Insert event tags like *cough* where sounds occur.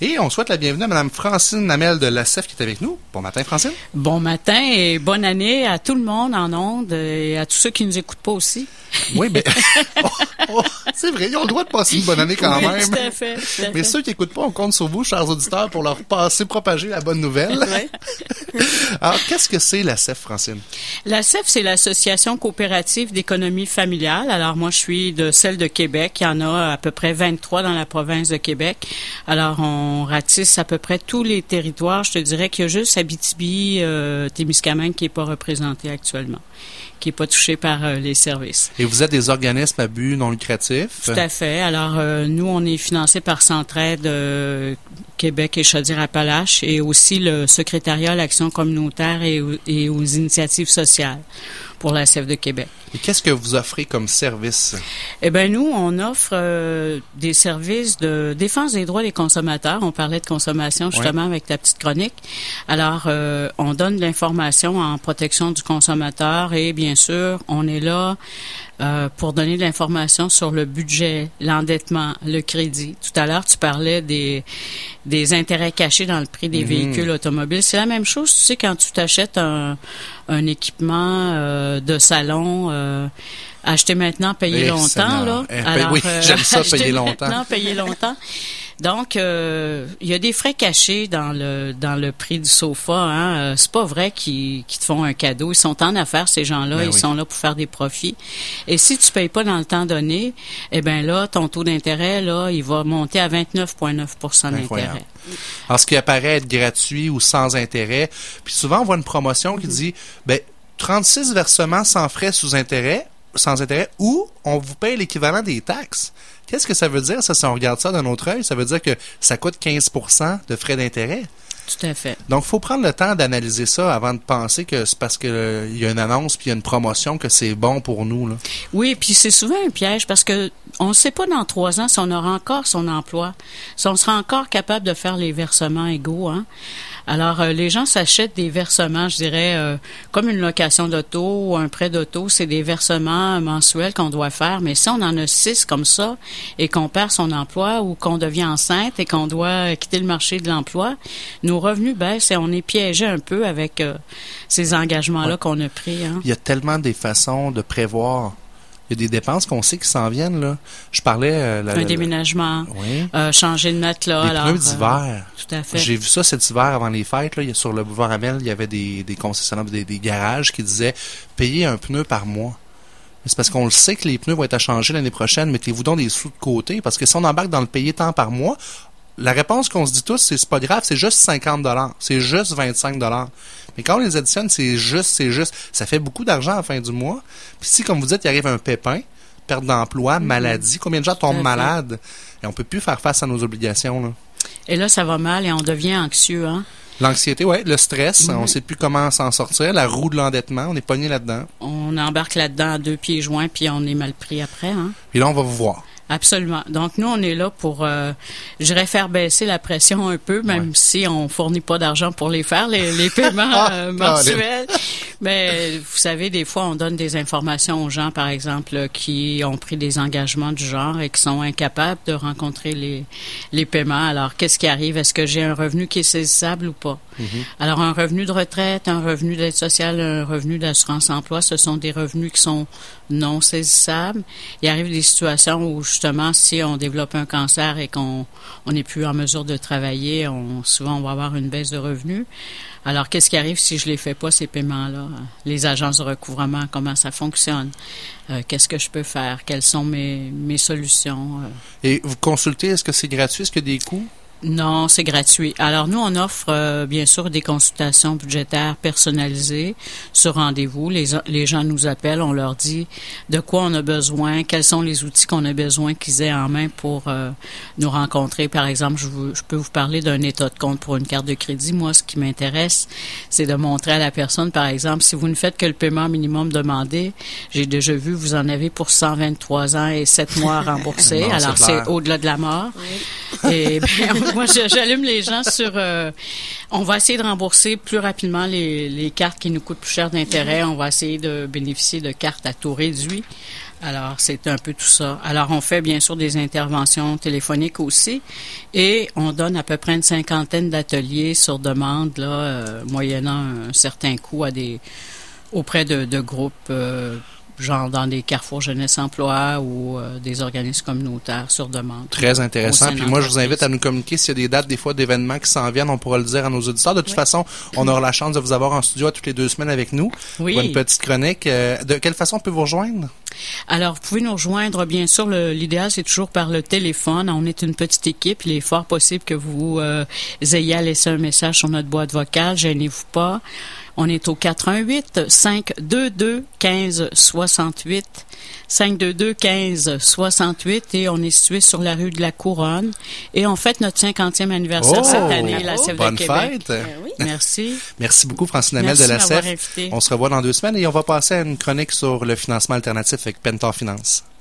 Et on souhaite la bienvenue à Mme Francine Namel de l'ACEF qui est avec nous. Bon matin, Francine. Bon matin et bonne année à tout le monde en ondes et à tous ceux qui nous écoutent pas aussi. Oui, mais *laughs* oh, oh, c'est vrai, ils ont le droit de passer une bonne année quand Oui, même. tout à fait, tout à Mais fait. ceux qui n'écoutent pas, on compte sur vous, chers auditeurs, pour leur passer, propager la bonne nouvelle. *laughs* Alors, qu'est-ce que c'est l'ACEF, Francine? La CEF, c'est l'Association coopérative d'économie familiale. Alors moi, je suis de celle de Québec. Il y en a à peu près 23 dans la province de Québec. Alors on ratisse à peu près tous les territoires. Je te dirais qu'il y a juste Abitibi, euh, Témiscamingue qui est pas représenté actuellement, qui est pas touché par euh, les services. Et vous êtes des organismes à but non lucratif? Tout à fait. Alors, euh, nous, on est financé par Centraide euh, Québec et Chaudière-Appalaches et aussi le secrétariat à l'action communautaire et, au- et aux initiatives sociales pour la CEF de Québec. Et qu'est-ce que vous offrez comme service? Eh bien, nous, on offre euh, des services de défense des droits des consommateurs. On parlait de consommation justement avec ta petite chronique. Alors, euh, on donne de l'information en protection du consommateur et bien sûr, on est là euh, pour donner de l'information sur le budget, l'endettement, le crédit. Tout à l'heure, tu parlais des, des intérêts cachés dans le prix des Mhm. véhicules automobiles. C'est la même chose, tu sais, quand tu t'achètes un, un équipement euh, de salon, euh, acheter maintenant, payer Eh, longtemps, là. Eh, oui, j'aime ça, *laughs* payer longtemps. maintenant, payer longtemps. Donc, euh, il y a des frais cachés dans le dans le prix du sofa. Hein. Euh, C'est pas vrai qu'ils qu'ils te font un cadeau. Ils sont en affaires ces gens-là. Ben Ils oui. sont là pour faire des profits. Et si tu payes pas dans le temps donné, eh ben là, ton taux d'intérêt là, il va monter à 29,9 Incroyable. d'intérêt. Alors, ce qui apparaît être gratuit ou sans intérêt. Puis souvent, on voit une promotion qui dit, ben, 36 versements sans frais sous intérêt, sans intérêt, ou on vous paye l'équivalent des taxes. Qu'est-ce que ça veut dire, ça, si on regarde ça d'un autre œil? Ça veut dire que ça coûte 15% de frais d'intérêt. Tout à fait. Donc, faut prendre le temps d'analyser ça avant de penser que c'est parce que euh, y a une annonce puis il y a une promotion que c'est bon pour nous. Là. Oui, puis c'est souvent un piège parce que on ne sait pas dans trois ans si on aura encore son emploi, si on sera encore capable de faire les versements égaux. Hein? Alors, euh, les gens s'achètent des versements, je dirais, euh, comme une location d'auto ou un prêt d'auto, c'est des versements mensuels qu'on doit faire. Mais si on en a six comme ça et qu'on perd son emploi ou qu'on devient enceinte et qu'on doit quitter le marché de l'emploi, nos revenus baissent et on est piégé un peu avec euh, ces engagements-là Ouais. qu'on a pris. Hein? Il y a tellement des façons de prévoir. Il y a des dépenses qu'on sait qui s'en viennent. Là. Je parlais... euh, la- Un la- déménagement. Oui. Euh, changer de matelas. Alors, pneus euh, d'hiver. tout à fait. J'ai vu ça cet hiver avant les fêtes. Là, sur le boulevard Amel, il y avait des, des concessionnaires, des, des garages qui disaient payer un pneu par mois. C'est parce qu'on le sait que les pneus vont être à changer l'année prochaine. Mettez-vous donc des sous de côté. Parce que si on embarque dans le payer tant par mois, la réponse qu'on se dit tous, c'est c'est pas grave, c'est juste 50 dollars, c'est juste 25 dollars. Mais quand on les additionne, c'est juste, c'est juste, ça fait beaucoup d'argent à la fin du mois. Puis si, comme vous dites, il arrive un pépin, perte d'emploi, maladie, combien de gens tombent malades? Et on peut plus faire face à nos obligations là. Et là, ça va mal et on devient anxieux. Hein? L'anxiété, ouais, le stress, Mhm. on sait plus comment s'en sortir, la roue de l'endettement, on est pogné là-dedans. On embarque là-dedans à deux pieds joints puis on est mal pris après. Hein? Et là, on va vous voir. Absolument. Donc nous, on est là pour, euh, je dirais, faire baisser la pression un peu, même Ouais. si on fournit pas d'argent pour les faire, les, les *laughs* paiements Ah, euh, Colin. mensuels. Mais vous savez, des fois, on donne des informations aux gens, par exemple, qui ont pris des engagements du genre et qui sont incapables de rencontrer les, les paiements. Alors, qu'est-ce qui arrive? Est-ce que j'ai un revenu qui est saisissable ou pas? Alors, un revenu de retraite, un revenu d'aide sociale, un revenu d'assurance-emploi, ce sont des revenus qui sont non saisissables. Il arrive des situations où, justement, si on développe un cancer et qu'on on n'est plus en mesure de travailler, on, souvent, on va avoir une baisse de revenus. Alors, qu'est-ce qui arrive si je les fais pas, ces paiements-là? Les agences de recouvrement, comment ça fonctionne? Euh, qu'est-ce que je peux faire? Quelles sont mes, mes solutions? Euh, Et vous consultez, est-ce que c'est gratuit, est-ce qu'il y a des coûts? Non, c'est gratuit. Alors nous, on offre euh, bien sûr des consultations budgétaires personnalisées sur rendez-vous. Les, les gens nous appellent, on leur dit de quoi on a besoin, quels sont les outils qu'on a besoin qu'ils aient en main pour euh, nous rencontrer. Par exemple, je, vous- je peux vous parler d'un état de compte pour une carte de crédit. Moi, ce qui m'intéresse, c'est de montrer à la personne, par exemple, si vous ne faites que le paiement minimum demandé, j'ai déjà vu, vous en avez pour 123 ans et 7 mois *laughs* à rembourser. Non, Alors, c'est au-delà de la mort. Et *laughs* ben, moi, j'allume les gens sur. euh, on va essayer de rembourser plus rapidement les, cartes qui nous coûtent plus cher d'intérêt. On va essayer de bénéficier de cartes à taux réduit. Alors, c'est un peu tout ça. Alors, on fait bien sûr des interventions téléphoniques aussi et on donne à peu près une cinquantaine d'ateliers sur demande, là, euh, moyennant un certain coût à des auprès de, de groupes euh, genre dans des carrefours jeunesse emploi ou euh, des organismes communautaires sur demande. Très intéressant. Puis moi, je vous invite à nous communiquer s'il y a des dates, des fois, d'événements qui s'en viennent. On pourra le dire à nos auditeurs. De toute façon, on aura la chance de vous avoir en studio à toutes les deux semaines avec nous Oui. pour une petite chronique. Euh, de quelle façon on peut vous rejoindre? Alors, vous pouvez nous rejoindre, bien sûr, l'idéal, c'est toujours par le téléphone. On est une petite équipe. Il est fort possible que vous euh, ayez à laisser un message sur notre boîte vocale. Gênez-vous pas. On est au 88 522 15 68 522 15 68 et on est situé sur la rue de la Couronne et on fête notre 50e anniversaire Oh! cette année, la de Bonne Québec. fête! oui. Merci. Merci beaucoup, Francine Merci de la CEF. invité. On se revoit dans deux semaines et on va passer à une chronique sur le financement alternatif avec Pentor Finance.